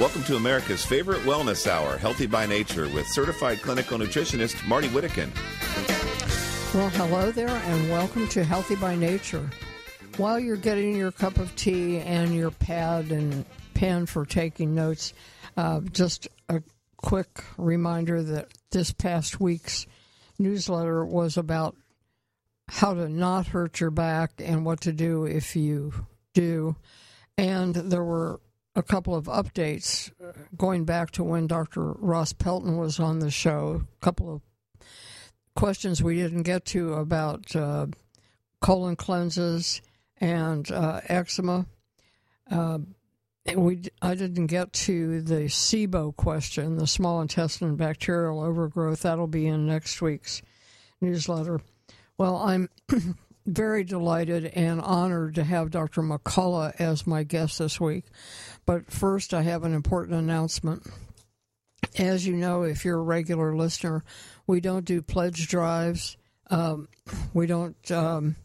Welcome to America's favorite wellness hour, Healthy by Nature, with certified clinical nutritionist Marty Whittekin. Well, hello there, and welcome to Healthy by Nature. While you're getting your cup of tea and your pad and pen for taking notes, uh, just a quick reminder that this past week's newsletter was about how to not hurt your back and what to do if you do. And there were a couple of updates going back to when Dr. Ross Pelton was on the show. A couple of questions we didn't get to about uh, colon cleanses and uh, eczema. Uh, we I didn't get to the SIBO question, the small intestine bacterial overgrowth. That'll be in next week's newsletter. Well, I'm very delighted and honored to have Dr. McCullough as my guest this week. But first, I have an important announcement. As you know, if you're a regular listener, we don't do pledge drives. Um, we don't um,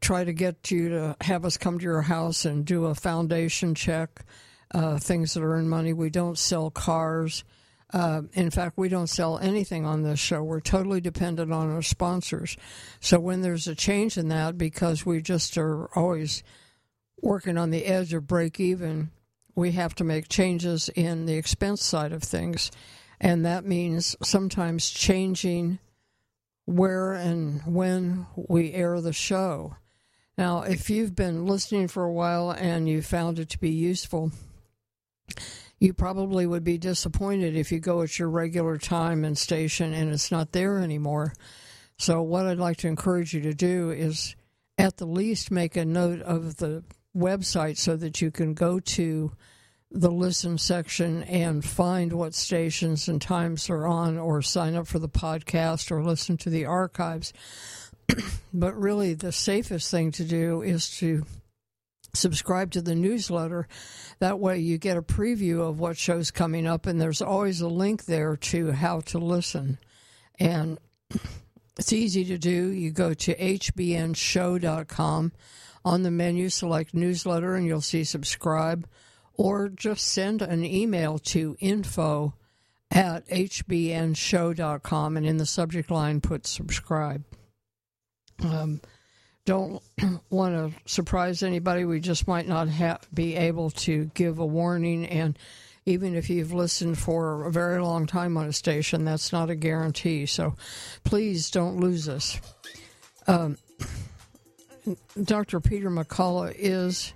try to get you to have us come to your house and do a foundation check, uh, things that earn money. We don't sell cars. Uh, in fact, we don't sell anything on this show. We're totally dependent on our sponsors. So when there's a change in that, because we just are always working on the edge of break even, we have to make changes in the expense side of things. And that means sometimes changing where and when we air the show. Now, if you've been listening for a while and you found it to be useful, you probably would be disappointed if you go at your regular time and station and it's not there anymore. So, what I'd like to encourage you to do is at the least make a note of the website so that you can go to the listen section and find what stations and times are on or sign up for the podcast or listen to the archives. but really, the safest thing to do is to subscribe to the newsletter. That way, you get a preview of what show's coming up, and there's always a link there to how to listen. And it's easy to do. You go to hbnshow.com. On the menu, select newsletter, and you'll see subscribe, or just send an email to info at hbnshow.com, and in the subject line, put subscribe. Um, don't want to surprise anybody. We just might not have, be able to give a warning. And even if you've listened for a very long time on a station, that's not a guarantee. So please don't lose us. Um, Dr. Peter McCullough is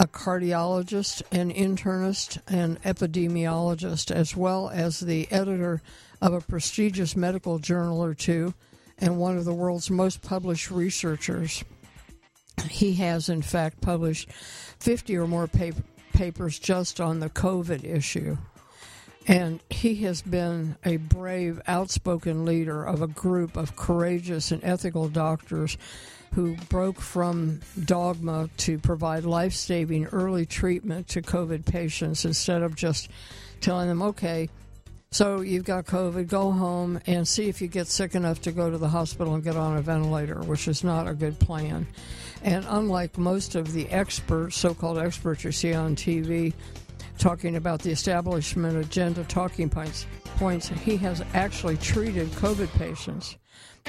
a cardiologist, an internist, and epidemiologist, as well as the editor of a prestigious medical journal or two and one of the world's most published researchers. He has, in fact, published 50 or more pap- papers just on the COVID issue. And he has been a brave, outspoken leader of a group of courageous and ethical doctors who broke from dogma to provide life saving early treatment to COVID patients instead of just telling them, okay, so you've got COVID, go home and see if you get sick enough to go to the hospital and get on a ventilator, which is not a good plan. And unlike most of the experts, so called experts you see on TV, talking about the establishment agenda talking points, points, he has actually treated COVID patients.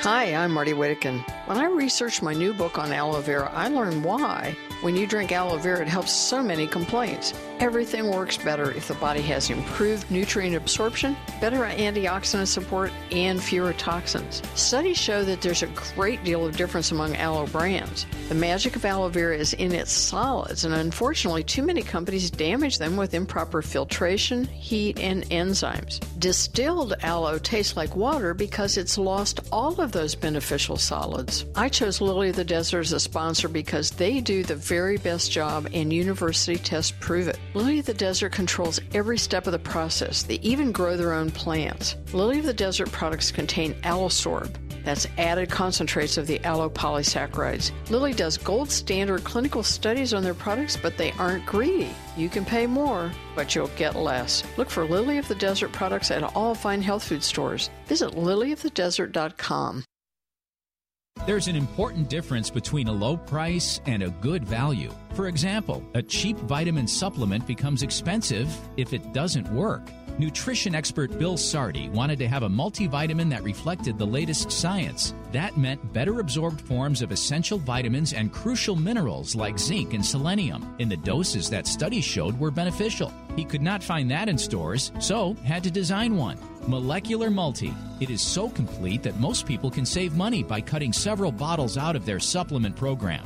Hi, I'm Marty Whittekin. When I researched my new book on aloe vera, I learned why. When you drink aloe vera, it helps so many complaints. Everything works better if the body has improved nutrient absorption, better antioxidant support, and fewer toxins. Studies show that there's a great deal of difference among aloe brands. The magic of aloe vera is in its solids, and unfortunately, too many companies damage them with improper filtration, heat, and enzymes. Distilled aloe tastes like water because it's lost all of those beneficial solids. I chose Lily of the Desert as a sponsor because they do the very best job, and university tests prove it. Lily of the Desert controls every step of the process. They even grow their own plants. Lily of the Desert products contain Aloesorb. That's added concentrates of the aloe polysaccharides. Lily does gold standard clinical studies on their products, but they aren't greedy. You can pay more, but you'll get less. Look for Lily of the Desert products at all fine health food stores. Visit lilyofthedesert.com. There's an important difference between a low price and a good value. For example, a cheap vitamin supplement becomes expensive if it doesn't work. Nutrition expert Bill Sardi wanted to have a multivitamin that reflected the latest science. That meant better absorbed forms of essential vitamins and crucial minerals like zinc and selenium in the doses that studies showed were beneficial. He could not find that in stores, so had to design one. Molecular Multi. It is so complete that most people can save money by cutting several bottles out of their supplement program.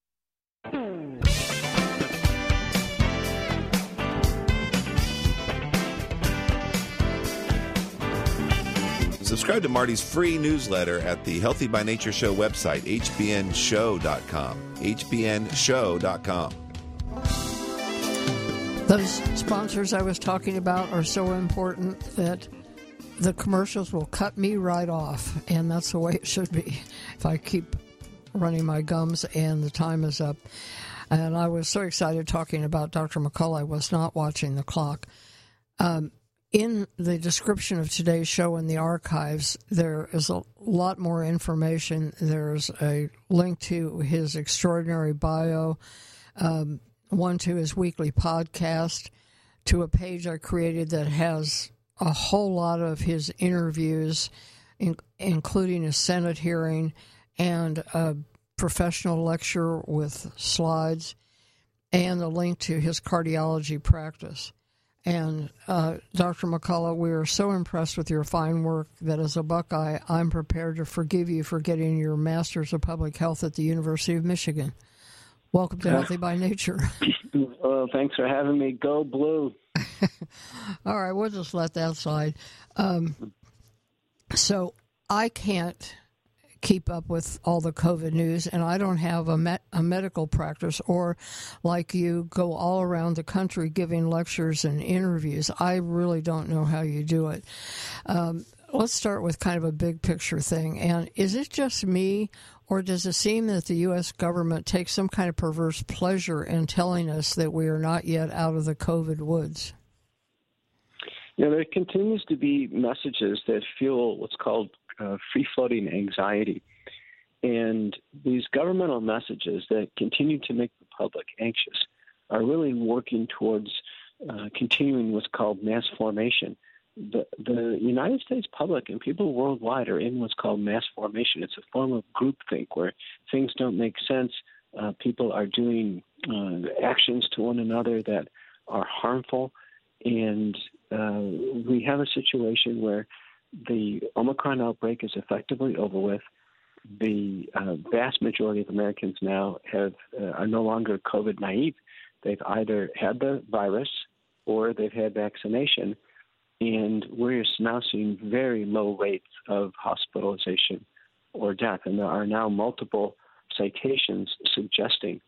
Subscribe to Marty's free newsletter at the Healthy by Nature Show website, hbnshow.com. hbnshow.com. Those sponsors I was talking about are so important that the commercials will cut me right off, and that's the way it should be if I keep running my gums and the time is up. And I was so excited talking about Dr. McCullough, I was not watching the clock. Um, in the description of today's show in the archives, there is a lot more information. There's a link to his extraordinary bio, um, one to his weekly podcast, to a page I created that has a whole lot of his interviews, in, including a Senate hearing and a professional lecture with slides, and the link to his cardiology practice. And uh, Dr. McCullough, we are so impressed with your fine work that as a Buckeye, I'm prepared to forgive you for getting your Master's of Public Health at the University of Michigan. Welcome to Healthy by Nature. Thanks for having me. Go blue. All right, we'll just let that slide. Um, so I can't keep up with all the COVID news, and I don't have a, met, a medical practice or, like you, go all around the country giving lectures and interviews. I really don't know how you do it. Um, let's start with kind of a big picture thing. And is it just me, or does it seem that the U.S. government takes some kind of perverse pleasure in telling us that we are not yet out of the COVID woods? You know, there continues to be messages that fuel what's called uh, free floating anxiety. And these governmental messages that continue to make the public anxious are really working towards uh, continuing what's called mass formation. The, the United States public and people worldwide are in what's called mass formation. It's a form of groupthink where things don't make sense. Uh, people are doing uh, actions to one another that are harmful. And uh, we have a situation where the Omicron outbreak is effectively over with. The uh, vast majority of Americans now have uh, are no longer COVID naive. They've either had the virus or they've had vaccination, and we're now seeing very low rates of hospitalization or death. And there are now multiple citations suggesting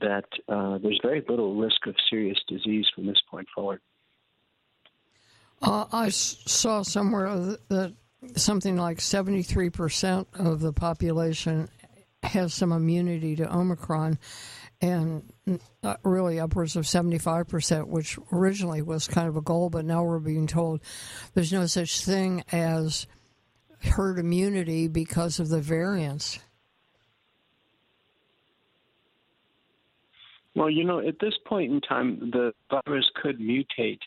that uh, there's very little risk of serious disease from this point forward. Uh, I saw somewhere that something like 73% of the population has some immunity to Omicron, and uh, really upwards of 75%, which originally was kind of a goal, but now we're being told there's no such thing as herd immunity because of the variants. Well, you know, at this point in time, the virus could mutate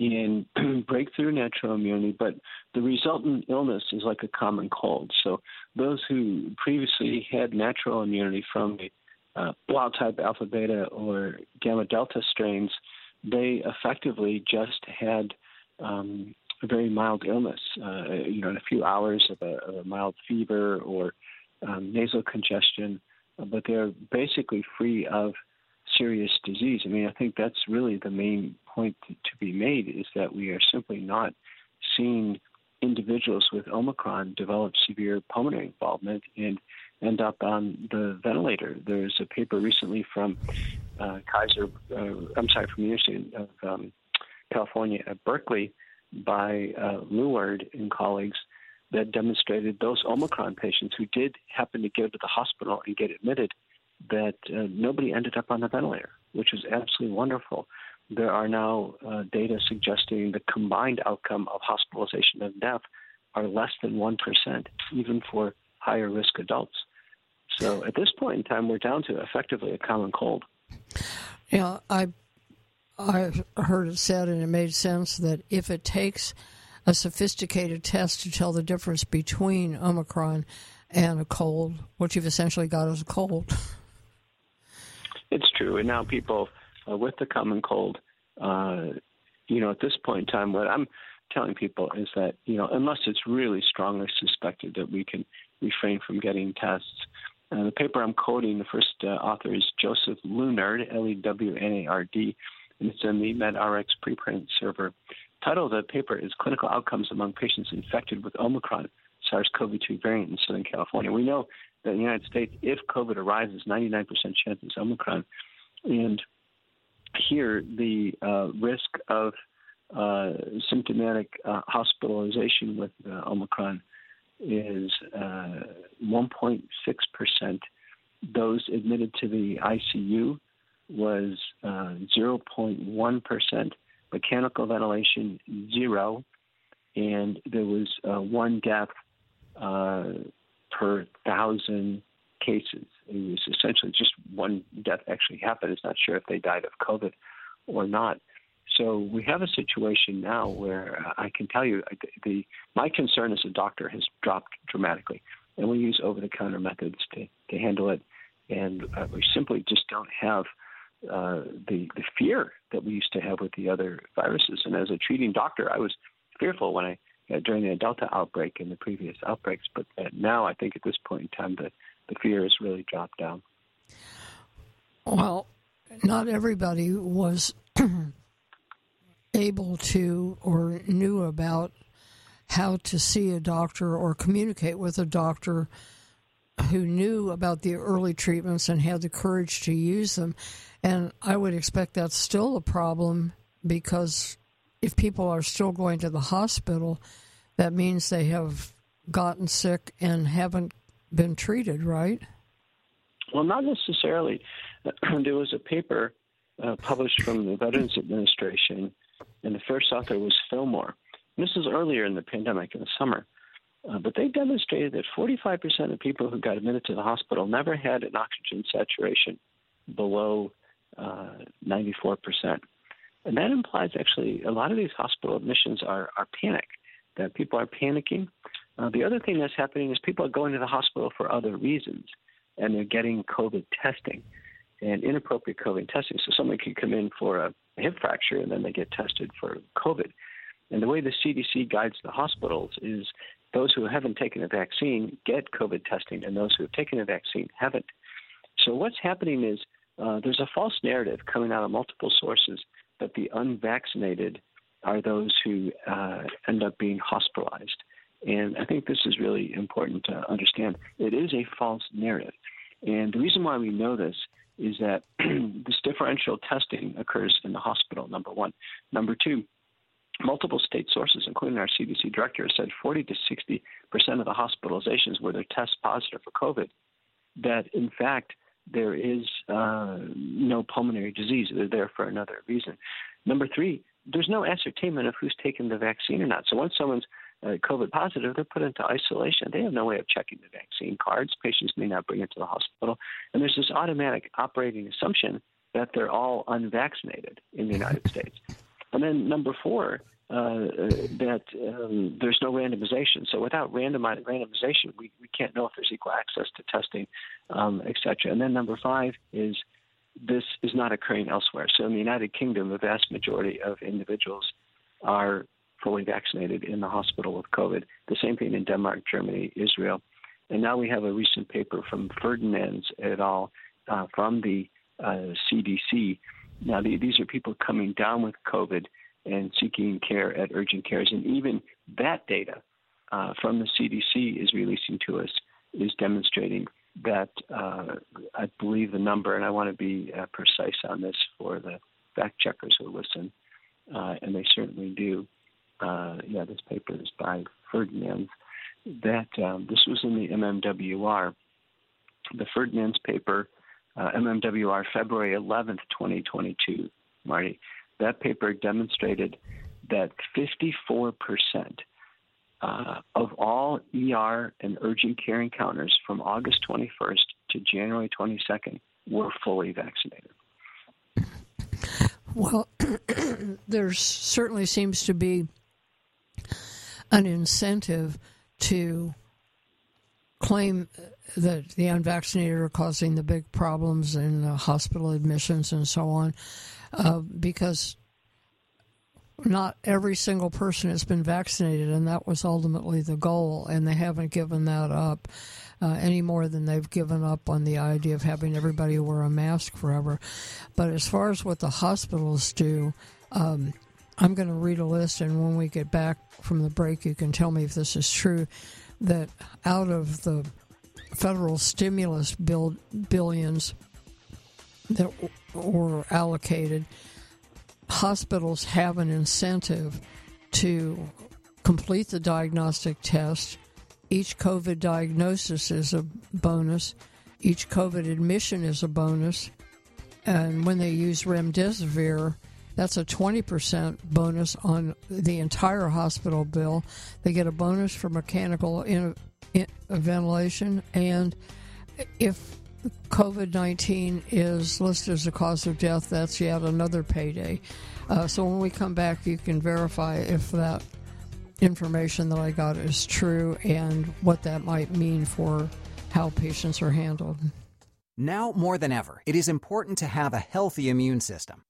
in breakthrough natural immunity, but the resultant illness is like a common cold. So those who previously had natural immunity from the uh, wild type alpha beta or gamma delta strains, they effectively just had um, a very mild illness. Uh, you know, in a few hours of a, of a mild fever or um, nasal congestion, but they're basically free of serious disease. I mean, I think that's really the main point to be made is that we are simply not seeing individuals with Omicron develop severe pulmonary involvement. And end up on the ventilator. There's a paper recently from uh, Kaiser, uh, I'm sorry, from the University of um, California at Berkeley by uh, Lewnard and colleagues that demonstrated those Omicron patients who did happen to go to the hospital and get admitted, that uh, nobody ended up on the ventilator, which was absolutely wonderful. There are now uh, data suggesting the combined outcome of hospitalization and death are less than 1%, even for higher risk adults. So at this point in time, we're down to effectively a common cold. Yeah, I I heard it said, and it made sense that if it takes a sophisticated test to tell the difference between Omicron and a cold, what you've essentially got is a cold. It's true, and now people uh, with the common cold, uh, you know, at this point in time, what I'm telling people is that you know, unless it's really strongly suspected that we can refrain from getting tests. Uh, the paper I'm quoting, the first uh, author is Joseph Lewnard, L-E-W-N-A-R-D, and it's in the MedRx preprint server. Title of the paper is Clinical Outcomes Among Patients Infected with Omicron SARS-CoV-2 variant in Southern California. We know that in the United States, if COVID arises, 99% chance it's Omicron. And here, the uh, risk of uh, symptomatic uh, hospitalization with uh, Omicron is 1.6%. Uh, Those admitted to the ICU was 0.1%. Mechanical ventilation, zero. And there was one death per thousand cases. It was essentially just one death actually happened. It's not sure if they died of COVID or not. So we have a situation now where I can tell you the my concern as a doctor has dropped dramatically, and we use over-the-counter methods to to handle it, and uh, we simply just don't have uh, the the fear that we used to have with the other viruses. And as a treating doctor, I was fearful when I uh, during the Delta outbreak and the previous outbreaks, but uh, now I think at this point in time the the fear has really dropped down. Well, not everybody was able to or knew about how to see a doctor or communicate with a doctor who knew about the early treatments and had the courage to use them. And I would expect that's still a problem because if people are still going to the hospital, that means they have gotten sick and haven't been treated, right? Well, not necessarily. there was a paper uh, published from the Veterans Administration and the first author was Fillmore. And this was earlier in the pandemic in the summer. Uh, but they demonstrated that 45% of people who got admitted to the hospital never had an oxygen saturation below uh, 94%. And that implies actually a lot of these hospital admissions are, are panic, that people are panicking. Uh, the other thing that's happening is people are going to the hospital for other reasons, and they're getting COVID testing and inappropriate COVID testing. So someone could come in for a hip fracture and then they get tested for COVID. And the way the CDC guides the hospitals is those who haven't taken a vaccine get COVID testing, and those who have taken a vaccine haven't. So what's happening is uh, there's a false narrative coming out of multiple sources that the unvaccinated are those who uh, end up being hospitalized. And I think this is really important to understand. It is a false narrative. And the reason why we know this is that this differential testing occurs in the hospital, number one. Number two, multiple state sources, including our CDC director, said 40 to 60 percent of the hospitalizations where they're test positive for COVID, that in fact there is uh, no pulmonary disease. They're there for another reason. Number three, there's no ascertainment of who's taken the vaccine or not. So once someone's uh, COVID positive, they're put into isolation. They have no way of checking the vaccine cards. Patients may not bring it to the hospital. And there's this automatic operating assumption that they're all unvaccinated in the United States. And then number four, uh, uh, that um, there's no randomization. So without randomi- randomization, we, we can't know if there's equal access to testing, um, et cetera. And then number five is this is not occurring elsewhere. So in the United Kingdom, the vast majority of individuals are fully vaccinated in the hospital with COVID. The same thing in Denmark, Germany, Israel. And now we have a recent paper from Ferdinands et al. Uh, from the uh, CDC. Now, the, these are people coming down with COVID and seeking care at urgent cares. And even that data uh, from the CDC is releasing to us is demonstrating that uh, I believe the number, and I want to be uh, precise on this for the fact checkers who listen, uh, and they certainly do. Uh, yeah, this paper is by Ferdinand. That um, this was in the MMWR. The Ferdinand's paper, uh, MMWR, February 11th, 2022. Marty, that paper demonstrated that 54 percent uh, of all ER and urgent care encounters from August 21st to January 22nd were fully vaccinated. Well, there certainly seems to be an incentive to claim that the unvaccinated are causing the big problems in hospital admissions and so on, uh, because not every single person has been vaccinated, and that was ultimately the goal, and they haven't given that up uh, any more than they've given up on the idea of having everybody wear a mask forever. But as far as what the hospitals do, um, I'm going to read a list, and when we get back from the break, you can tell me if this is true. That out of the federal stimulus bill, billions that were allocated, hospitals have an incentive to complete the diagnostic test. Each COVID diagnosis is a bonus. Each COVID admission is a bonus. And when they use remdesivir, that's a 20% bonus on the entire hospital bill. They get a bonus for mechanical in, in, ventilation. And if COVID 19 is listed as a cause of death, that's yet another payday. Uh, so when we come back, you can verify if that information that I got is true and what that might mean for how patients are handled. Now more than ever, it is important to have a healthy immune system.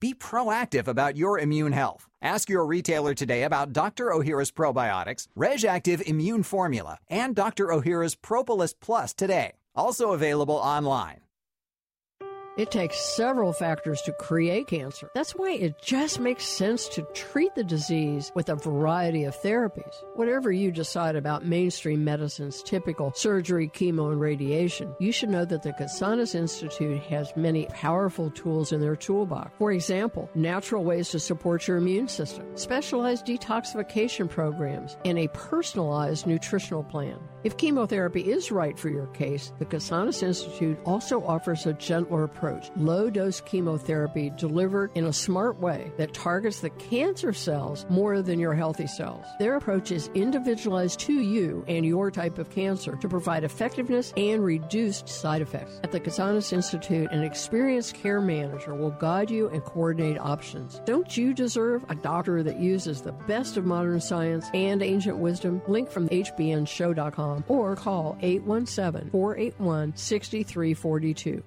Be proactive about your immune health. Ask your retailer today about Dr. Ohhira's probiotics, RegActive Immune Formula, and Dr. Ohhira's Propolis Plus today. Also available online. It takes several factors to create cancer. That's why it just makes sense to treat the disease with a variety of therapies. Whatever you decide about mainstream medicine's typical surgery, chemo, and radiation, you should know that the Casanas Institute has many powerful tools in their toolbox. For example, natural ways to support your immune system, specialized detoxification programs, and a personalized nutritional plan. If chemotherapy is right for your case, the Casanas Institute also offers a gentler approach low dose chemotherapy delivered in a smart way that targets the cancer cells more than your healthy cells. Their approach is individualized to you and your type of cancer to provide effectiveness and reduced side effects. At the Casanas Institute, an experienced care manager will guide you and coordinate options. Don't you deserve a doctor that uses the best of modern science and ancient wisdom? Link from hbnshow.com or call 817 481 6342.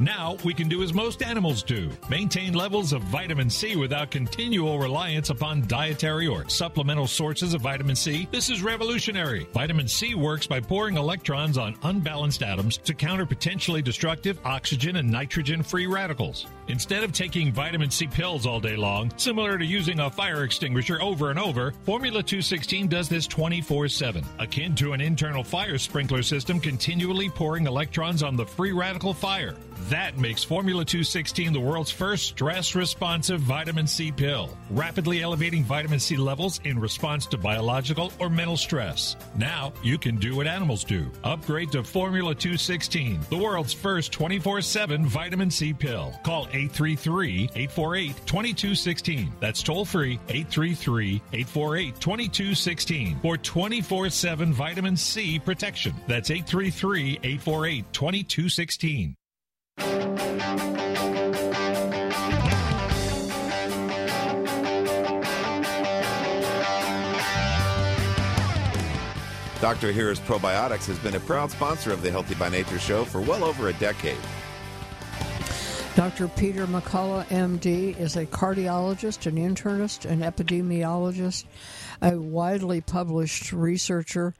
Now we can do as most animals do maintain levels of vitamin C without continual reliance upon dietary or supplemental sources of vitamin C. This is revolutionary. Vitamin C works by pouring electrons on unbalanced atoms to counter potentially destructive oxygen and nitrogen free radicals. Instead of taking vitamin C pills all day long, similar to using a fire extinguisher over and over, Formula 216 does this 24 7, akin to an internal fire sprinkler system continually pouring electrons on the free radical fire. That makes Formula 216 the world's first stress responsive vitamin C pill, rapidly elevating vitamin C levels in response to biological or mental stress. Now you can do what animals do. Upgrade to Formula 216, the world's first 24 7 vitamin C pill. Call 833 848 2216. That's toll free 833 848 2216 for 24 7 vitamin C protection. That's 833 848 2216. Dr. Ohhira's Probiotics has been a proud sponsor of the Healthy by Nature show for well over a decade. Dr. Peter McCullough, MD, is a cardiologist, an internist, an epidemiologist, a widely published researcher,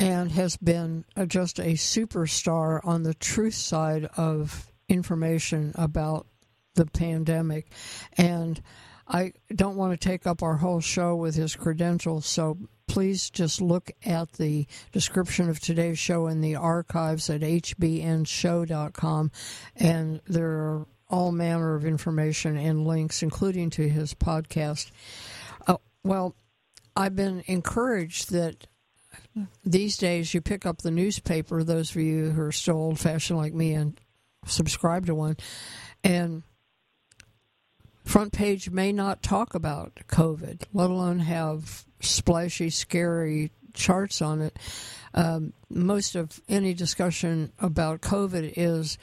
and has been uh, just a superstar on the truth side of information about the pandemic. And I don't want to take up our whole show with his credentials, so please just look at the description of today's show in the archives at hbnshow.com. And there are all manner of information and links, including to his podcast. Uh, well, I've been encouraged that these days you pick up the newspaper, those of you who are still old fashioned like me and subscribe to one, and front page may not talk about COVID, let alone have splashy, scary charts on it. Um, most of any discussion about COVID is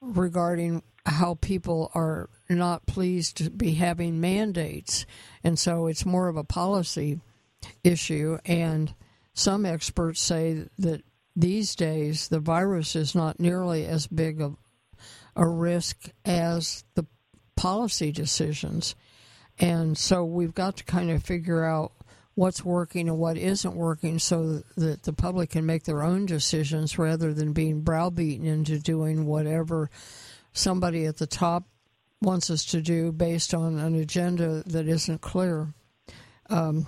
regarding how people are not pleased to be having mandates. And so it's more of a policy issue. And some experts say that these days the virus is not nearly as big of a risk as the policy decisions. And so we've got to kind of figure out what's working and what isn't working so that the public can make their own decisions rather than being browbeaten into doing whatever somebody at the top wants us to do based on an agenda that isn't clear. Um,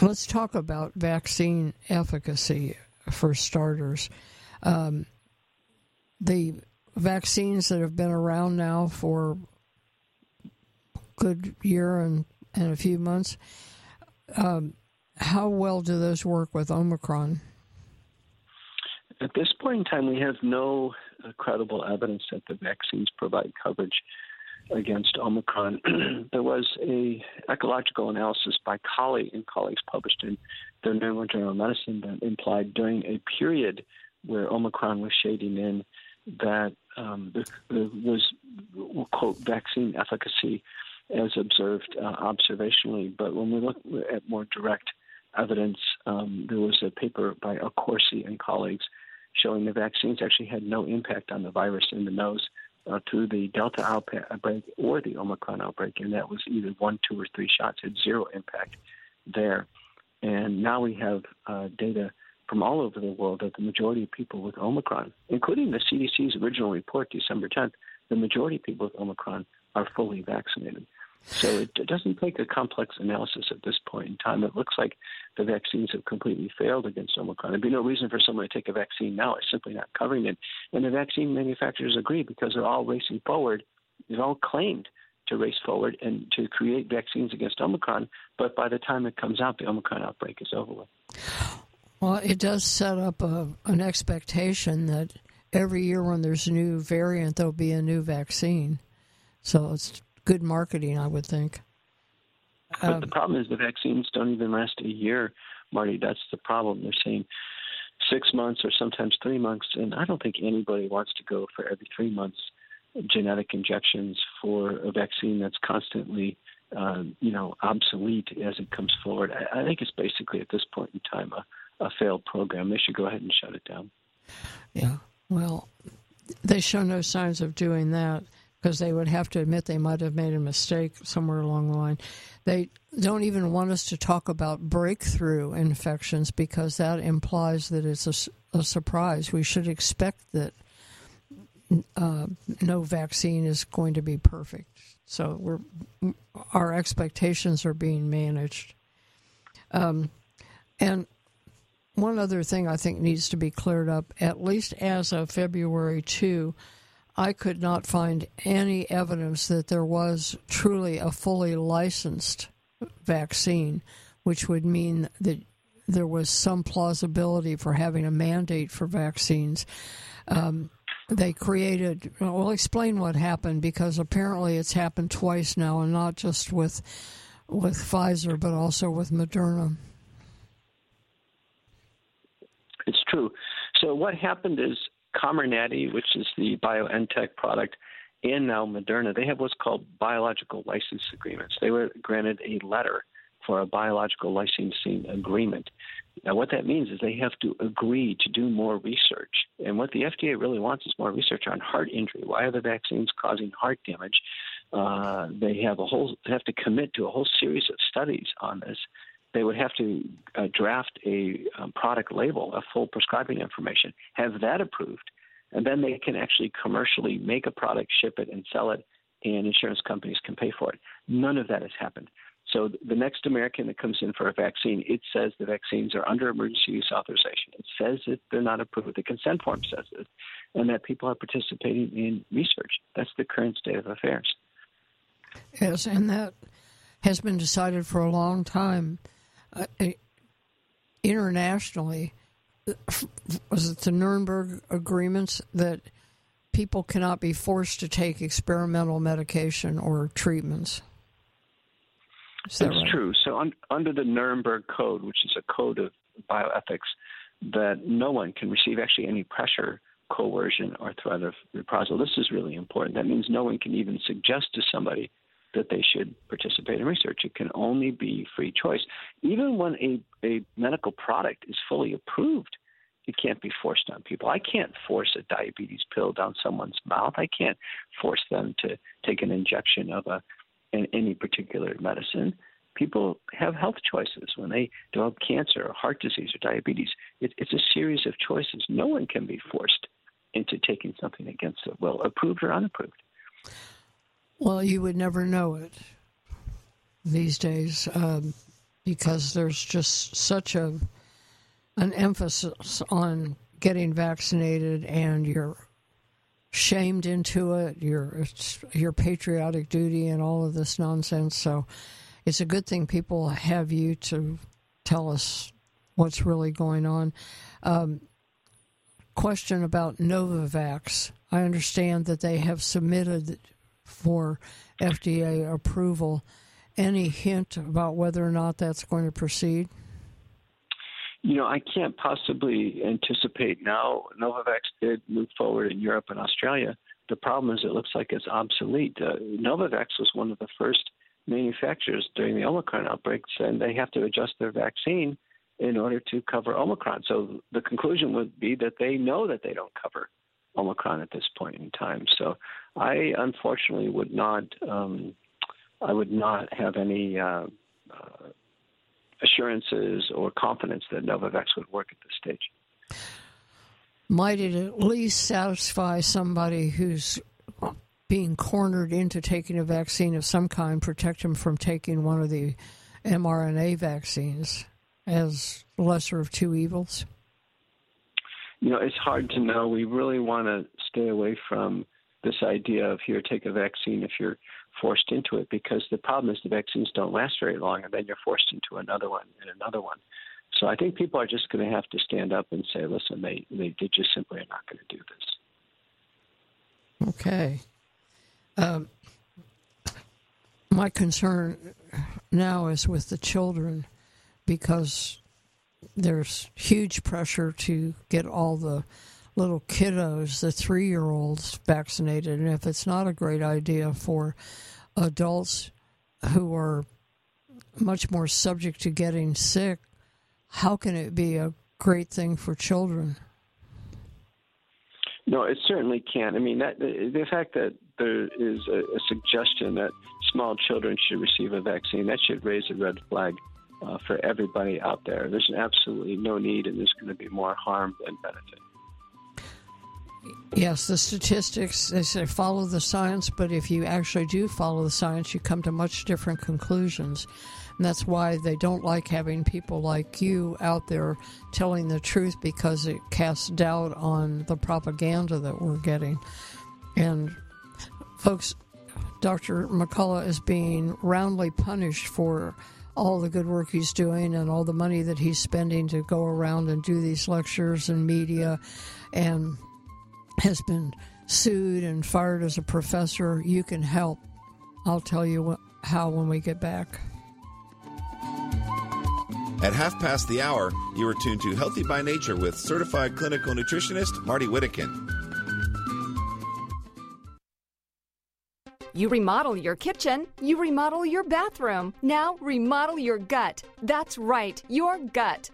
let's talk about vaccine efficacy for starters. Um, the vaccines that have been around now for good year and, and a few months. Um, how well do those work with Omicron? At this point in time, we have no uh, credible evidence that the vaccines provide coverage against Omicron. there was a ecological analysis by Colley and colleagues published in the New England Journal of Medicine that implied during a period where Omicron was shading in that um, there, there was quote vaccine efficacy as observed uh, observationally. But when we look at more direct evidence, um, there was a paper by Accorsi and colleagues showing the vaccines actually had no impact on the virus in the nose uh, through the Delta outbreak or the Omicron outbreak, and that was either one, two, or three shots had zero impact there. And now we have uh, data from all over the world that the majority of people with Omicron, including the CDC's original report, December 10th, the majority of people with Omicron are fully vaccinated. So it, doesn't take a complex analysis at this point in time. It looks like the vaccines have completely failed against Omicron. There'd be no reason for someone to take a vaccine now. It's simply not covering it. And the vaccine manufacturers agree because they're all racing forward. They've all claimed to race forward and to create vaccines against Omicron. But by the time it comes out, the Omicron outbreak is over with. Well, it does set up a, an expectation that every year when there's a new variant, there'll be a new vaccine. So it's good marketing, I would think. But um, the problem is the vaccines don't even last a year, Marty. That's the problem. They're saying six months or sometimes three months, and I don't think anybody wants to go for every three months genetic injections for a vaccine that's constantly, uh, you know, obsolete as it comes forward. I, I think it's basically at this point in time a, a failed program. They should go ahead and shut it down. Yeah. Well, they show no signs of doing that because they would have to admit they might have made a mistake somewhere along the line. They don't even want us to talk about breakthrough infections because that implies that it's a, a surprise. We should expect that uh, no vaccine is going to be perfect. So we're our expectations are being managed. Um, and one other thing I think needs to be cleared up, at least as of February 2, I could not find any evidence that there was truly a fully licensed vaccine, which would mean that there was some plausibility for having a mandate for vaccines. Um, they created, well, explain what happened because apparently it's happened twice now, and not just with with Pfizer, but also with Moderna. It's true. So what happened is Comirnaty, which is the BioNTech product, and now Moderna, they have what's called biological license agreements. They were granted a letter for a biological licensing agreement. Now, what that means is they have to agree to do more research. And what the FDA really wants is more research on heart injury. Why are the vaccines causing heart damage? Uh, they have a whole have to commit to a whole series of studies on this. They would have to uh, draft a um, product label, a full prescribing information, have that approved, and then they can actually commercially make a product, ship it, and sell it, and insurance companies can pay for it. None of that has happened. So the next American that comes in for a vaccine, it says the vaccines are under emergency use authorization. It says that they're not approved. The consent form says it, and that people are participating in research. That's the current state of affairs. Yes, and that has been decided for a long time Uh, internationally. Was it the Nuremberg agreements that people cannot be forced to take experimental medication or treatments? That's right? true. So un- under the Nuremberg Code, which is a code of bioethics, that no one can receive actually any pressure, coercion, or threat of reprisal. This is really important. That means no one can even suggest to somebody that they should participate in research. It can only be free choice. Even when a, a medical product is fully approved, it can't be forced on people. I can't force a diabetes pill down someone's mouth. I can't force them to take an injection of a in any particular medicine. People have health choices when they develop cancer or heart disease or diabetes. It, it's a series of choices. No one can be forced into taking something against their will, approved or unapproved. Well, you would never know it these days um, because there's just such a an emphasis on getting vaccinated and you're shamed into it, your your patriotic duty, and all of this nonsense. So it's a good thing people have you to tell us what's really going on. Um, question about Novavax. I understand that they have submitted for FDA approval. Any hint about whether or not that's going to proceed? You know, I can't possibly anticipate now. Novavax did move forward in Europe and Australia. The problem is it looks like it's obsolete. Uh, Novavax was one of the first manufacturers during the Omicron outbreaks, and they have to adjust their vaccine in order to cover Omicron. So the conclusion would be that they know that they don't cover Omicron at this point in time. So I unfortunately would not. Um, I would not have any uh, uh, assurances or confidence that Novavax would work at this stage. Might it at least satisfy somebody who's being cornered into taking a vaccine of some kind, protect them from taking one of the mRNA vaccines as lesser of two evils? You know, it's hard to know. We really want to stay away from this idea of here, take a vaccine if you're forced into it because the problem is the vaccines don't last very long and then you're forced into another one and another one. So I think people are just going to have to stand up and say, listen, they, they, just simply are not going to do this. Okay. Um, my concern now is with the children because there's huge pressure to get all the little kiddos, the three year olds, vaccinated. And if it's not a great idea for adults who are much more subject to getting sick, how can it be a great thing for children? No, it certainly can't. I mean, that the fact that there is a, a suggestion that small children should receive a vaccine that should raise a red flag uh, for everybody out there. There's absolutely no need, and there's going to be more harm than benefit. Yes, the statistics, they say follow the science, but if you actually do follow the science, you come to much different conclusions. And that's why they don't like having people like you out there telling the truth because it casts doubt on the propaganda that we're getting. And folks, Dr. McCullough is being roundly punished for all the good work he's doing and all the money that he's spending to go around and do these lectures and media and has been sued and fired as a professor. You can help. I'll tell you how when we get back. At half past the hour, you are tuned to Healthy by Nature with certified clinical nutritionist Marty Whittekin. You remodel your kitchen, you remodel your bathroom. Now remodel your gut. That's right, your gut.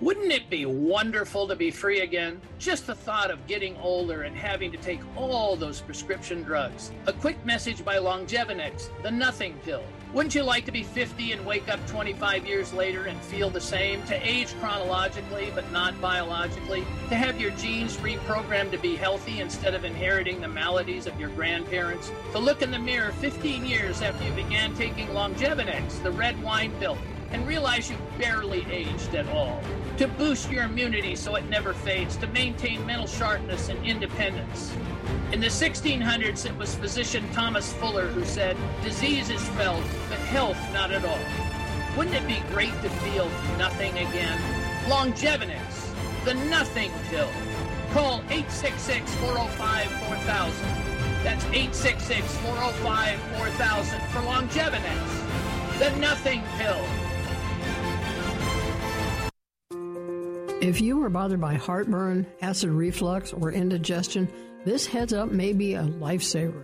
Wouldn't it be wonderful to be free again? Just the thought of getting older and having to take all those prescription drugs. A quick message by Longevinex, the nothing pill. Wouldn't you like to be 50 and wake up 25 years later and feel the same? To age chronologically but not biologically? To have your genes reprogrammed to be healthy instead of inheriting the maladies of your grandparents? To look in the mirror 15 years after you began taking Longevinex, the red wine pill? And realize you barely aged at all. To boost your immunity so it never fades, to maintain mental sharpness and independence. In the 1600s, it was physician Thomas Fuller who said, Disease is felt, but health not at all. Wouldn't it be great to feel nothing again? Longevinex, the nothing pill. Call 866 405 4000. That's 866 405 4000 for Longevinex, the nothing pill. If you are bothered by heartburn, acid reflux, or indigestion, this heads up may be a lifesaver.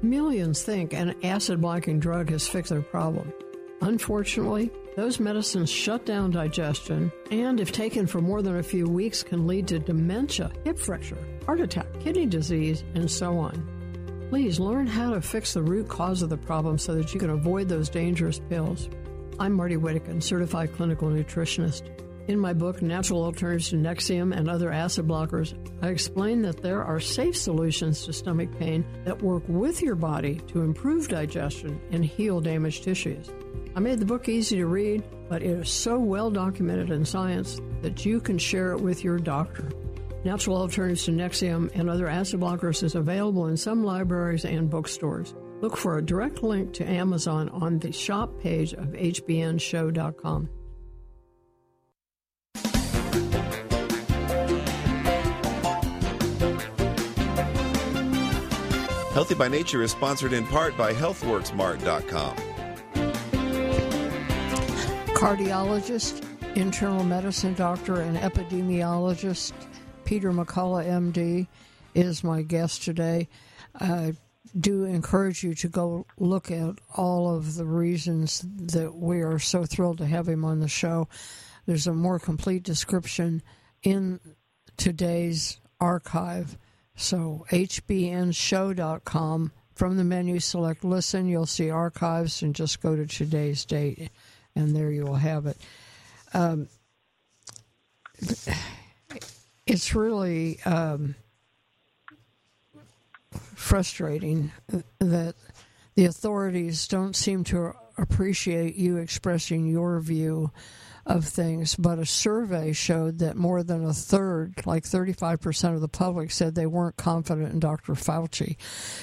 Millions think an acid blocking drug has fixed their problem. Unfortunately, those medicines shut down digestion and, if taken for more than a few weeks, can lead to dementia, hip fracture, heart attack, kidney disease, and so on. Please learn how to fix the root cause of the problem so that you can avoid those dangerous pills. I'm Martie Whittekin, certified clinical nutritionist. In my book, Natural Alternatives to Nexium and Other Acid Blockers, I explain that there are safe solutions to stomach pain that work with your body to improve digestion and heal damaged tissues. I made the book easy to read, but it is so well documented in science that you can share it with your doctor. Natural Alternatives to Nexium and Other Acid Blockers is available in some libraries and bookstores. Look for a direct link to Amazon on the shop page of hbnshow.com. Healthy by Nature is sponsored in part by HealthWorksMart.com. Cardiologist, internal medicine doctor, and epidemiologist Peter McCullough, MD, is my guest today. I do encourage you to go look at all of the reasons that we are so thrilled to have him on the show. There's a more complete description in today's archive so, hbnshow.com. From the menu, select listen. You'll see archives and just go to today's date, and there you will have it. Um, it's really um, frustrating that the authorities don't seem to appreciate you expressing your view of things, but a survey showed that more than a third, like 35% of the public, said they weren't confident in Dr. Fauci.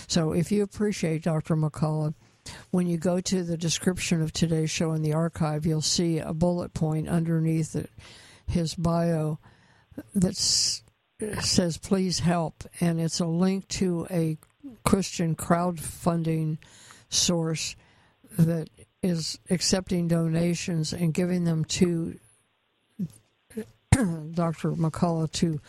So if you appreciate Dr. McCullough, when you go to the description of today's show in the archive, you'll see a bullet point underneath it, his bio that says, please help. And it's a link to a Christian crowdfunding source that is accepting donations and giving them to Dr. McCullough to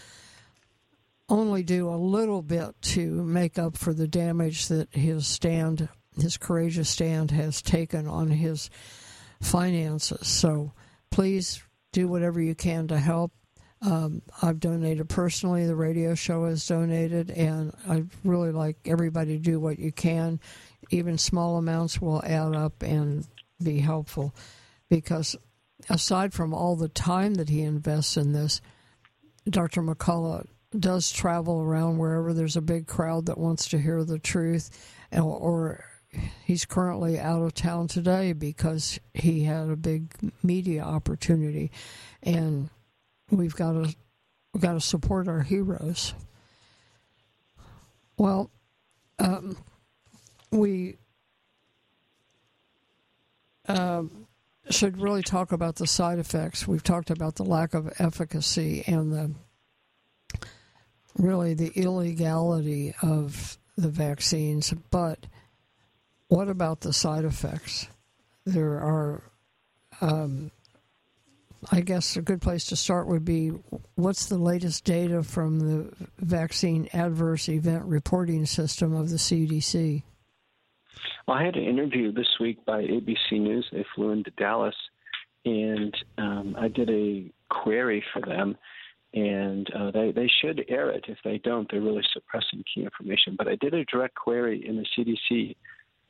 only do a little bit to make up for the damage that his stand, his courageous stand, has taken on his finances. So please do whatever you can to help. Um, I've donated personally. The radio show has donated, and I really like everybody to do what you can. Even small amounts will add up and be helpful because aside from all the time that he invests in this, Dr. McCullough does travel around wherever there's a big crowd that wants to hear the truth, or, he's currently out of town today because he had a big media opportunity, and we've got to we've got to support our heroes. Well, um, we um, should really talk about the side effects. We've talked about the lack of efficacy and the really the illegality of the vaccines, but what about the side effects? There are, um, I guess, a good place to start would be what's the latest data from the vaccine adverse event reporting system of the CDC? Well, I had an interview this week by ABC News. They flew into Dallas, and um, I did a query for them, and uh, they they should air it. If they don't, they're really suppressing key information. But I did a direct query in the CDC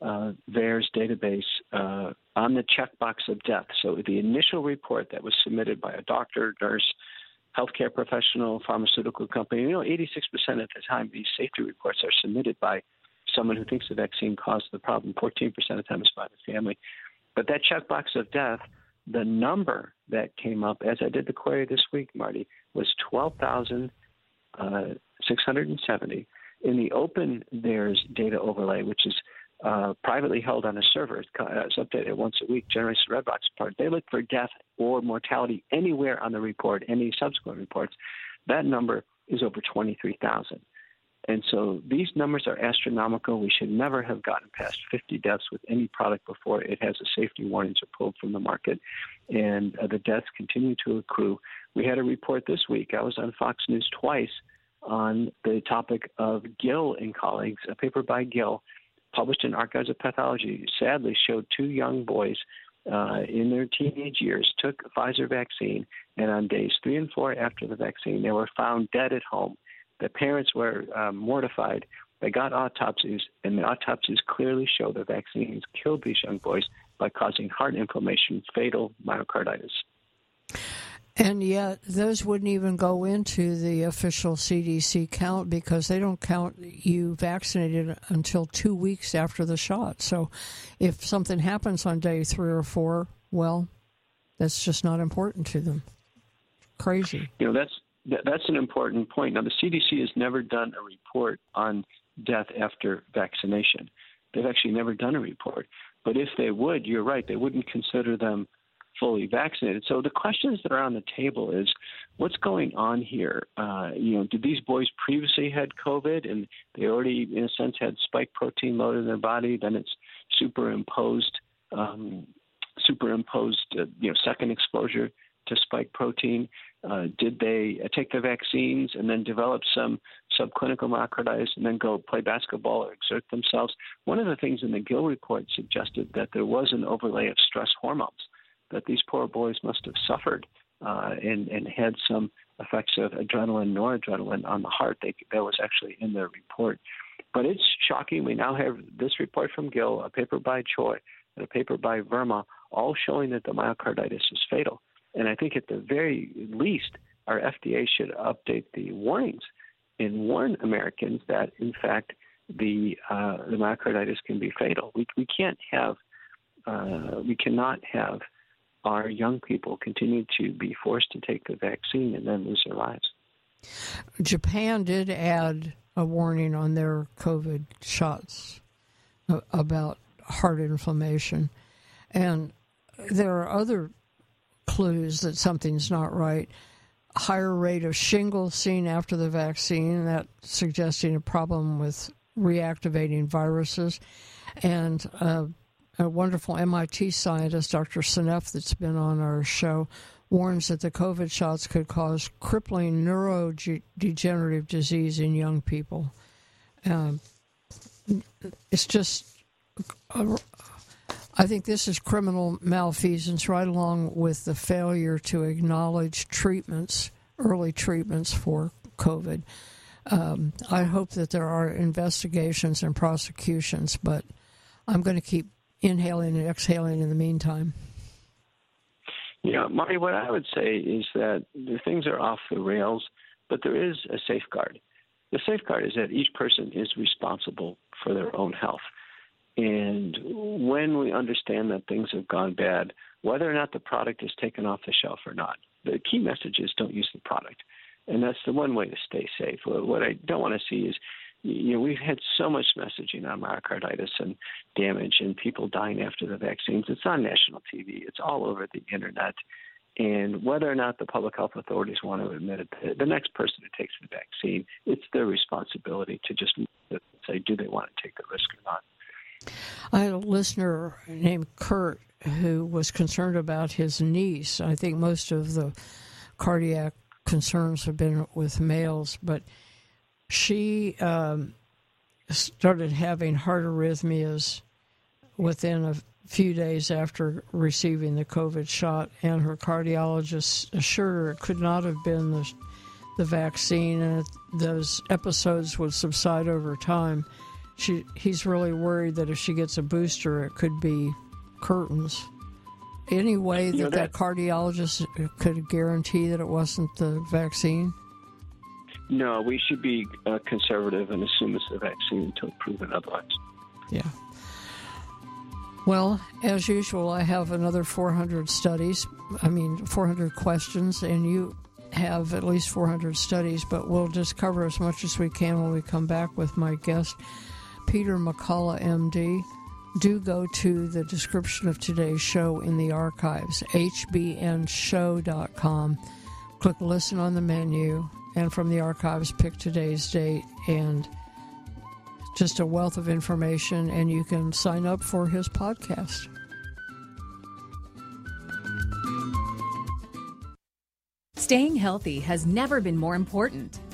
uh, VAERS database uh, on the checkbox of death. So the initial report that was submitted by a doctor, nurse, healthcare professional, pharmaceutical company. You know, 86% of the time these safety reports are submitted by someone who thinks the vaccine caused the problem. 14% of the time is by the family. But that checkbox of death, the number that came up as I did the query this week, Martie, was 12,670. Uh, In the open, there's data overlay, which is uh, privately held on a server. It's, it's updated once a week, generates the Redbox report. They look for death or mortality anywhere on the report, any subsequent reports. That number is over 23,000. And so these numbers are astronomical. We should never have gotten past 50 deaths with any product before it has a safety warnings are pulled from the market. And uh, the deaths continue to accrue. We had a report this week. I was on Fox News twice on the topic of Gill and colleagues, a paper by Gill published in Archives of Pathology, sadly showed two young boys uh, in their teenage years took a Pfizer vaccine, and on days three and four after the vaccine, they were found dead at home the parents were um, mortified. They got autopsies, and the autopsies clearly show the vaccines killed these young boys by causing heart inflammation, fatal myocarditis. And yet, those wouldn't even go into the official CDC count because they don't count you vaccinated until two weeks after the shot. So, if something happens on day three or four, well, that's just not important to them. Crazy. You know, that's that's an important point. Now, the CDC has never done a report on death after vaccination. They've actually never done a report. But if they would, you're right, they wouldn't consider them fully vaccinated. So the questions that are on the table is what's going on here? Uh, you know, did these boys previously had COVID and they already, in a sense, had spike protein loaded in their body? Then it's superimposed, um, superimposed, uh, you know, second exposure to spike protein. Uh, did they uh, take the vaccines and then develop some subclinical myocarditis and then go play basketball or exert themselves? One of the things in the Gill report suggested that there was an overlay of stress hormones, that these poor boys must have suffered uh, and, and had some effects of adrenaline, noradrenaline on the heart. They, that was actually in their report. But it's shocking. We now have this report from Gill, a paper by Choi, and a paper by Verma, all showing that the myocarditis is fatal. And I think at the very least, our FDA should update the warnings and warn Americans that, in fact, the uh, the myocarditis can be fatal. We we can't have uh, we cannot have our young people continue to be forced to take the vaccine and then lose their lives. Japan did add a warning on their COVID shots about heart inflammation, and there are other clues that something's not right. Higher rate of shingles seen after the vaccine, that suggesting a problem with reactivating viruses. And uh, a wonderful MIT scientist, Dr. Seneff, that's been on our show, warns that the COVID shots could cause crippling neurodegenerative disease in young people. Um, it's just, uh, I think this is criminal malfeasance right along with the failure to acknowledge treatments, early treatments for COVID. Um, I hope that there are investigations and prosecutions, but I'm going to keep inhaling and exhaling in the meantime. Yeah, Martie, what I would say is that the things are off the rails, but there is a safeguard. The safeguard is that each person is responsible for their own health. And when we understand that things have gone bad, whether or not the product is taken off the shelf or not, the key message is don't use the product. And that's the one way to stay safe. What I don't want to see is, you know, we've had so much messaging on myocarditis and damage and people dying after the vaccines. It's on national TV, it's all over the internet. And whether or not the public health authorities want to admit it, the next person who takes the vaccine, it's their responsibility to just say, do they want to take the risk or not? I had a listener named Kurt who was concerned about his niece. I think most of the cardiac concerns have been with males, but she um, started having heart arrhythmias within a few days after receiving the COVID shot, and her cardiologist assured her it could not have been the, the vaccine, and those episodes would subside over time. She, he's really worried that if she gets a booster, it could be curtains. Any way that, you know, that that cardiologist could guarantee that it wasn't the vaccine? No, we should be uh, conservative and assume it's the vaccine until proven otherwise. Yeah. Well, as usual, I have another 400 studies. I mean, 400 questions, and you have at least 400 studies, but we'll just cover as much as we can when we come back with my guest, Peter McCullough, MD. Do go to the description of today's show in the archives, hbnshow.com. Click listen on the menu, and from the archives, pick today's date and just a wealth of information, and you can sign up for his podcast. Staying healthy has never been more important.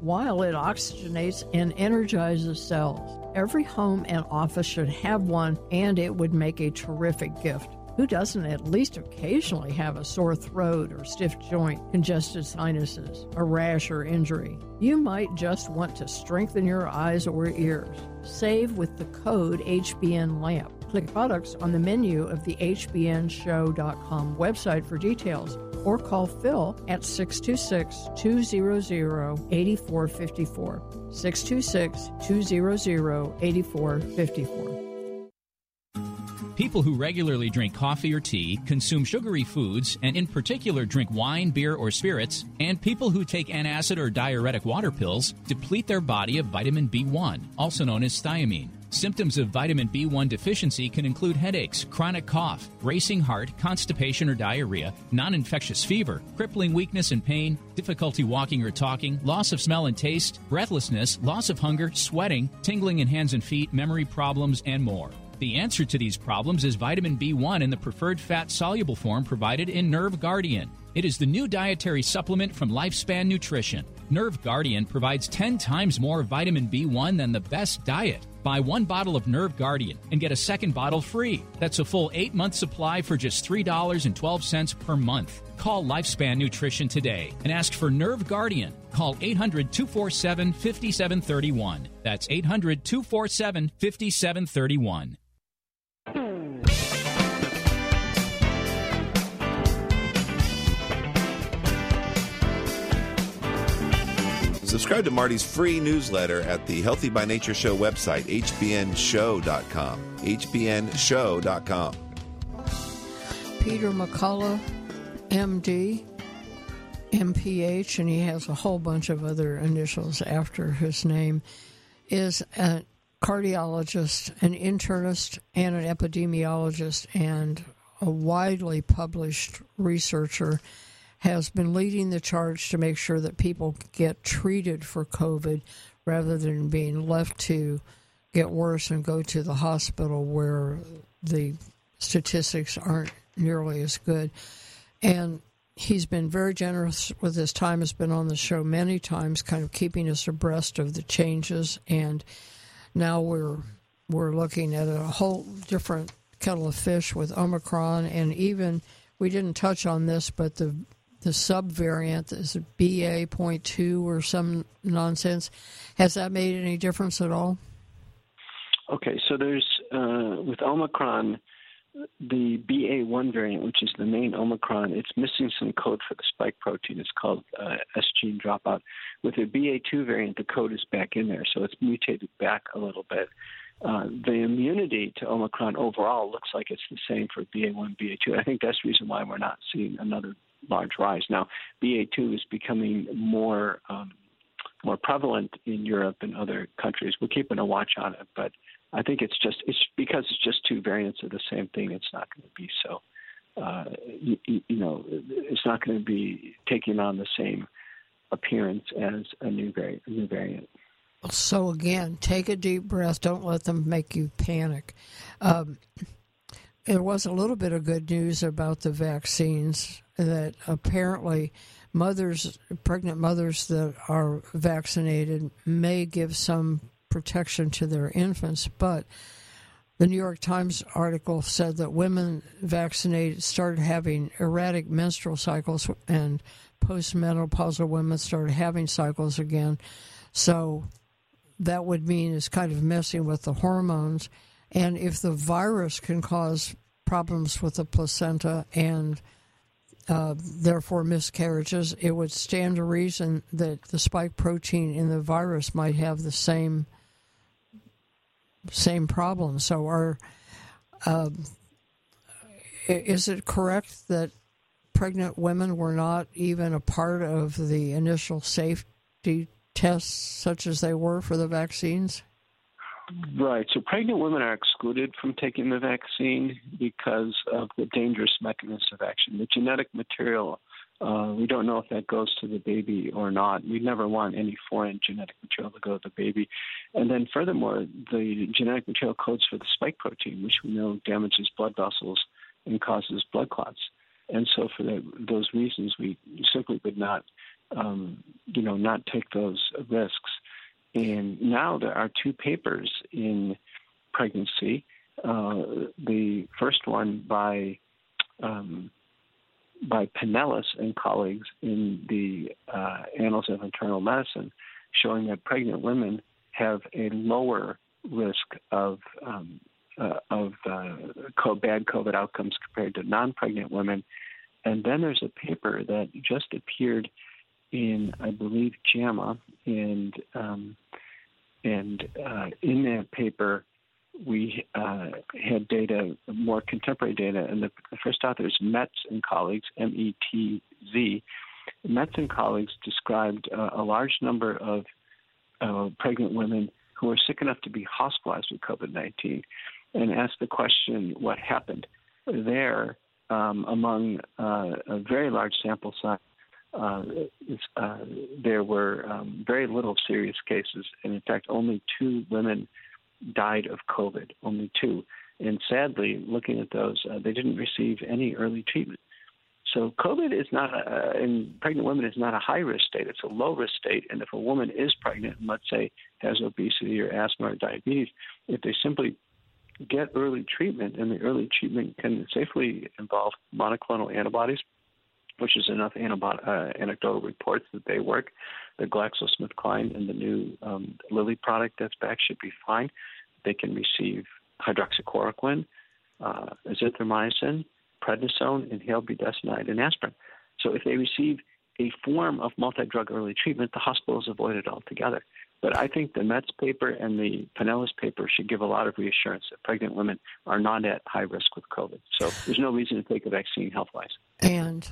while it oxygenates and energizes cells. Every home and office should have one, and it would make a terrific gift. Who doesn't at least occasionally have a sore throat or stiff joint, congested sinuses, a rash or injury? You might just want to strengthen your eyes or ears. Save with the code HBN HBNLAMP. Click products on the menu of the HBNShow.com website for details or call Phil at 626 200 8454. 626 200 8454. People who regularly drink coffee or tea, consume sugary foods, and in particular drink wine, beer, or spirits, and people who take antacid or diuretic water pills deplete their body of vitamin B1, also known as thiamine. Symptoms of vitamin B1 deficiency can include headaches, chronic cough, racing heart, constipation or diarrhea, non infectious fever, crippling weakness and pain, difficulty walking or talking, loss of smell and taste, breathlessness, loss of hunger, sweating, tingling in hands and feet, memory problems, and more. The answer to these problems is vitamin B1 in the preferred fat soluble form provided in Nerve Guardian. It is the new dietary supplement from Lifespan Nutrition. Nerve Guardian provides 10 times more vitamin B1 than the best diet. Buy one bottle of Nerve Guardian and get a second bottle free. That's a full eight month supply for just $3.12 per month. Call Lifespan Nutrition today and ask for Nerve Guardian. Call 800 247 5731. That's 800 247 5731. Subscribe to Martie's free newsletter at the Healthy by Nature Show website, hbnshow.com. hbnshow.com. Peter McCullough, MD, MPH, and he has a whole bunch of other initials after his name, is a cardiologist, an internist, and an epidemiologist, and a widely published researcher has been leading the charge to make sure that people get treated for COVID rather than being left to get worse and go to the hospital where the statistics aren't nearly as good. And he's been very generous with his time, has been on the show many times, kind of keeping us abreast of the changes. And now we're we're looking at a whole different kettle of fish with Omicron, and even we didn't touch on this, but the the subvariant is BA.2 or some nonsense. Has that made any difference at all? Okay, so there's uh, with Omicron, the BA1 variant, which is the main Omicron, it's missing some code for the spike protein. It's called uh, S gene dropout. With the BA2 variant, the code is back in there, so it's mutated back a little bit. Uh, the immunity to Omicron overall looks like it's the same for BA1, BA2. I think that's the reason why we're not seeing another large rise. Now, BA2 is becoming more um, more prevalent in Europe and other countries. We're keeping a watch on it, but I think it's just it's because it's just two variants of the same thing. It's not going to be so. Uh, you, you know, it's not going to be taking on the same appearance as a new variant. New variant. So again, take a deep breath. Don't let them make you panic. Um, there was a little bit of good news about the vaccines that apparently mothers, pregnant mothers that are vaccinated, may give some protection to their infants, but the New York Times article said that women vaccinated started having erratic menstrual cycles and postmenopausal women started having cycles again. So that would mean it's kind of messing with the hormones. And if the virus can cause problems with the placenta and uh, therefore miscarriages, it would stand to reason that the spike protein in the virus might have the same same problem. So, are uh, is it correct that pregnant women were not even a part of the initial safety tests, such as they were for the vaccines? Right. So pregnant women are excluded from taking the vaccine because of the dangerous mechanism of action. The genetic material, uh, we don't know if that goes to the baby or not. We never want any foreign genetic material to go to the baby. And then, furthermore, the genetic material codes for the spike protein, which we know damages blood vessels and causes blood clots. And so, for the, those reasons, we simply would not, um, you know, not take those risks. And now there are two papers in pregnancy. Uh, the first one by um, by Pinellas and colleagues in the uh, Annals of Internal Medicine, showing that pregnant women have a lower risk of um, uh, of uh, bad COVID outcomes compared to non-pregnant women. And then there's a paper that just appeared in, I believe, JAMA, and um, and uh, in that paper we uh, had data, more contemporary data, and the, the first author is Metz and colleagues, M-E-T-Z. Metz and colleagues described uh, a large number of pregnant women who were sick enough to be hospitalized with COVID 19 and asked the question what happened there um, among uh, a very large sample size. Uh, uh, there were um, very little serious cases, and in fact, only two women died of COVID. Only two, and sadly, looking at those, uh, they didn't receive any early treatment. So COVID is not, a, in pregnant women, is not a high risk state. It's a low risk state. And if a woman is pregnant, and let's say has obesity or asthma or diabetes, if they simply get early treatment, and the early treatment can safely involve monoclonal antibodies, which is enough uh, anecdotal reports that they work. The GlaxoSmithKline and the new um, Lilly product that's back should be fine. They can receive hydroxychloroquine, uh, azithromycin, prednisone, inhaled budesonide, and aspirin. So if they receive a form of multi-drug early treatment, the hospital is avoided altogether. But I think the Metz paper and the Pinellas paper should give a lot of reassurance that pregnant women are not at high risk with COVID. So there's no reason to take a vaccine health-wise. And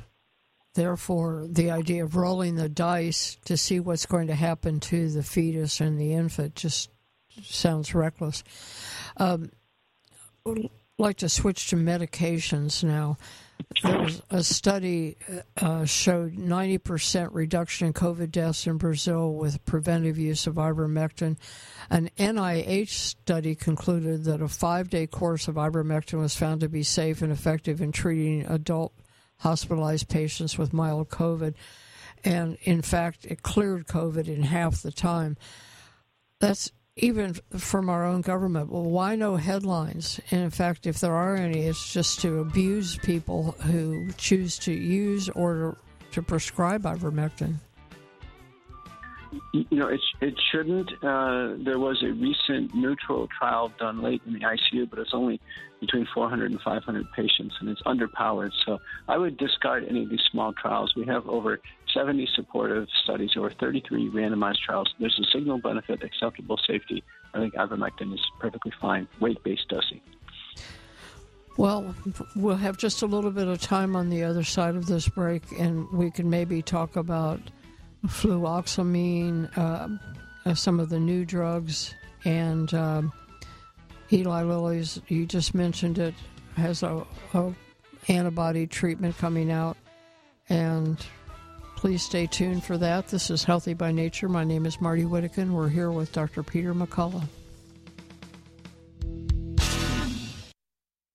therefore, the idea of rolling the dice to see what's going to happen to the fetus and the infant just sounds reckless. Um, like to switch to medications now. There was a study uh, showed 90% reduction in COVID deaths in Brazil with preventive use of ivermectin. An NIH study concluded that a five-day course of ivermectin was found to be safe and effective in treating adult hospitalized patients with mild COVID. And in fact, it cleared COVID in half the time. That's even from our own government. Well, why no headlines? And in fact, if there are any, it's just to abuse people who choose to use or to prescribe ivermectin. You know, it, it shouldn't. Uh, there was a recent neutral trial done late in the ICU, but it's only between 400 and 500 patients, and it's underpowered. So I would discard any of these small trials. We have over 70 supportive studies, over 33 randomized trials. There's a signal benefit, acceptable safety. I think ivermectin is perfectly fine, weight based dosing. Well, we'll have just a little bit of time on the other side of this break, and we can maybe talk about fluvoxamine, uh, some of the new drugs, and um, Eli Lilly's. You just mentioned it has a, a antibody treatment coming out, and please stay tuned for that. This is Healthy by Nature. My name is Martie Whittekin. We're here with Dr. Peter McCullough.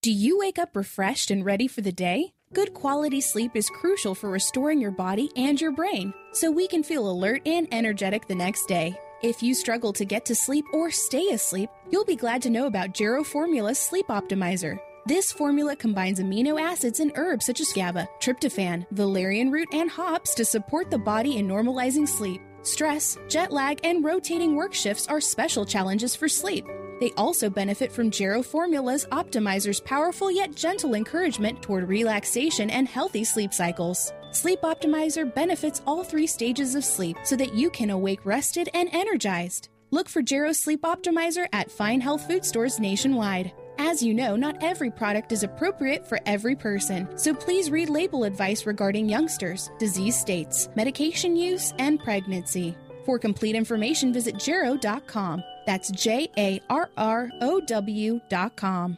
Do you wake up refreshed and ready for the day? Good quality sleep is crucial for restoring your body and your brain so we can feel alert and energetic the next day. If you struggle to get to sleep or stay asleep, you'll be glad to know about Jarrow Formula Sleep Optimizer. This formula combines amino acids and herbs such as GABA, tryptophan, valerian root, and hops to support the body in normalizing sleep. Stress, jet lag, and rotating work shifts are special challenges for sleep. They also benefit from Jarrow Formula's Optimizer's powerful yet gentle encouragement toward relaxation and healthy sleep cycles. Sleep Optimizer benefits all three stages of sleep so that you can awake rested and energized. Look for Jarrow Sleep Optimizer at fine health food stores nationwide. As you know, not every product is appropriate for every person, so please read label advice regarding youngsters, disease states, medication use, and pregnancy. For complete information, visit Jarrow.com. That's J A R R O W dot W.com.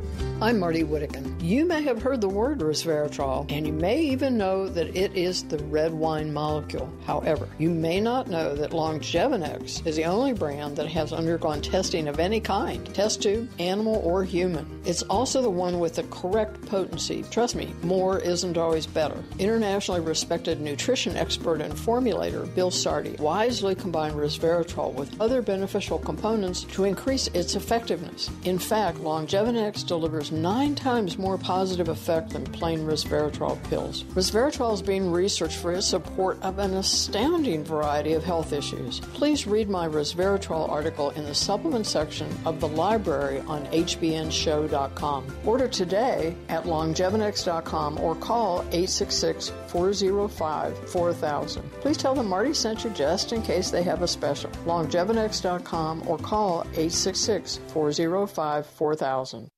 you I'm Martie Whittekin. You may have heard the word resveratrol, and you may even know that it is the red wine molecule. However, you may not know that Longevinex is the only brand that has undergone testing of any kind test tube, animal, or human. It's also the one with the correct potency. Trust me, more isn't always better. Internationally respected nutrition expert and formulator Bill Sardi wisely combined resveratrol with other beneficial components to increase its effectiveness. In fact, Longevinex delivers nine times more positive effect than plain resveratrol pills. Resveratrol is being researched for its support of an astounding variety of health issues. Please read my resveratrol article in the supplement section of the library on hbnshow.com. Order today at longevinex.com or call 866 405 4000. Please tell them Martie sent you just in case they have a special. longevinex.com or call 866 405 4000.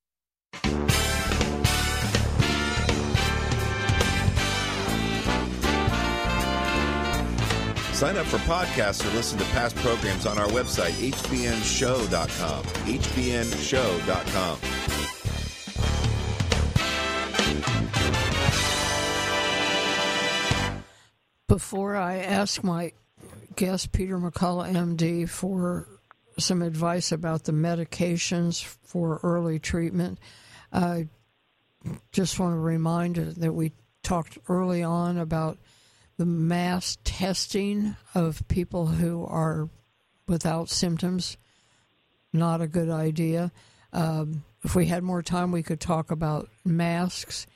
Sign up for podcasts or listen to past programs on our website, hbnshow.com. hbnshow.com. Before I ask my guest, Peter McCullough, MD, for some advice about the medications for early treatment, I just want to remind you that we talked early on about the mass testing of people who are without symptoms. Not a good idea. Um, if we had more time, we could talk about masks.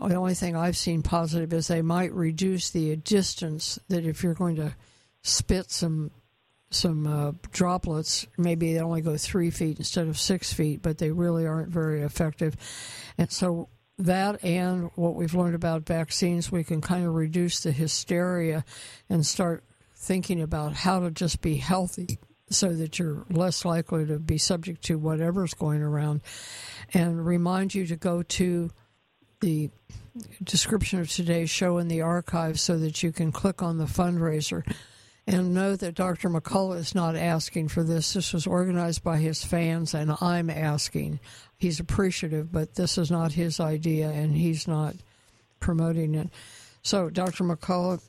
The only thing I've seen positive is they might reduce the distance that if you're going to spit some some uh, droplets, maybe they only go three feet instead of six feet, but they really aren't very effective. And so that and what we've learned about vaccines, we can kind of reduce the hysteria and start thinking about how to just be healthy so that you're less likely to be subject to whatever's going around. And remind you to go to the description of today's show in the archive so that you can click on the fundraiser. And know that Dr. McCullough is not asking for this. This was organized by his fans, and I'm asking. He's appreciative, but this is not his idea, and he's not promoting it. So, Dr. McCullough,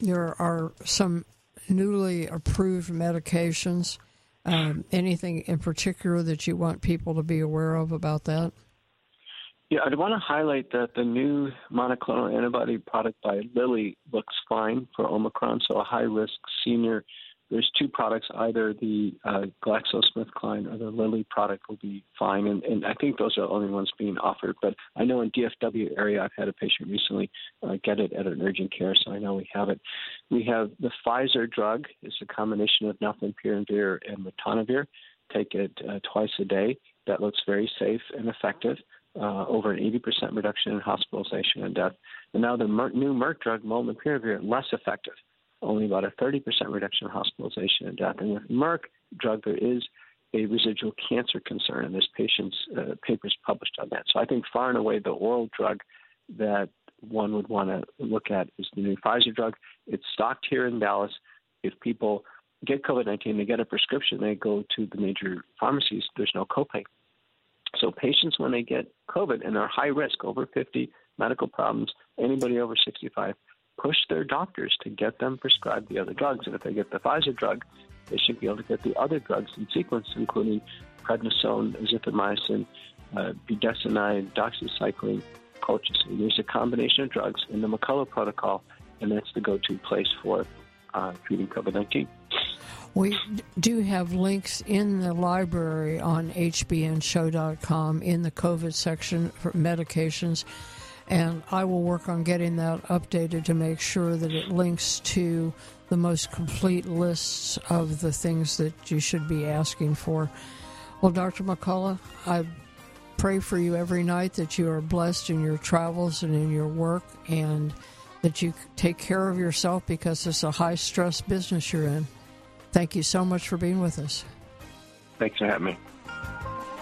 there are some newly approved medications. Um, anything in particular that you want people to be aware of about that? Yeah, I'd want to highlight that the new monoclonal antibody product by Lilly looks fine for Omicron, so a high risk senior. There's two products, either the uh, GlaxoSmithKline or the Lilly product will be fine, and, and I think those are the only ones being offered. But I know in DFW area, I've had a patient recently uh, get it at an urgent care, so I know we have it. We have the Pfizer drug. It's a combination of nirmatrelvir and ritonavir. Take it uh, twice a day. That looks very safe and effective uh, over an 80% reduction in hospitalization and death. And now the new Merck drug, molnupiravir, less effective, only about a 30% reduction in hospitalization and death. And with Merck drug, there is a residual cancer concern, and there's patients uh, papers published on that. So I think far and away the oral drug that one would want to look at is the new Pfizer drug. It's stocked here in Dallas. If people get COVID 19, they get a prescription, they go to the major pharmacies, there's no copay. So patients, when they get COVID and are high risk, over 50, medical problems, anybody over 65, push their doctors to get them prescribed the other drugs. And if they get the Pfizer drug, they should be able to get the other drugs in sequence, including prednisone, azithromycin, uh, budesonide, doxycycline, colchicine. There's a combination of drugs in the McCullough protocol, and that's the go-to place for uh, treating COVID-19. We do have links in the library on hbnshow.com in the COVID section for medications, and I will work on getting that updated to make sure that it links to the most complete lists of the things that you should be asking for. Well, Dr. McCullough, I pray for you every night that you are blessed in your travels and in your work and that you take care of yourself because it's a high stress business you're in. Thank you so much for being with us. Thanks for having me.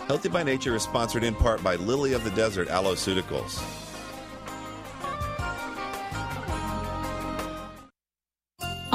Healthy by Nature is sponsored in part by Lily of the Desert Aloeceuticals.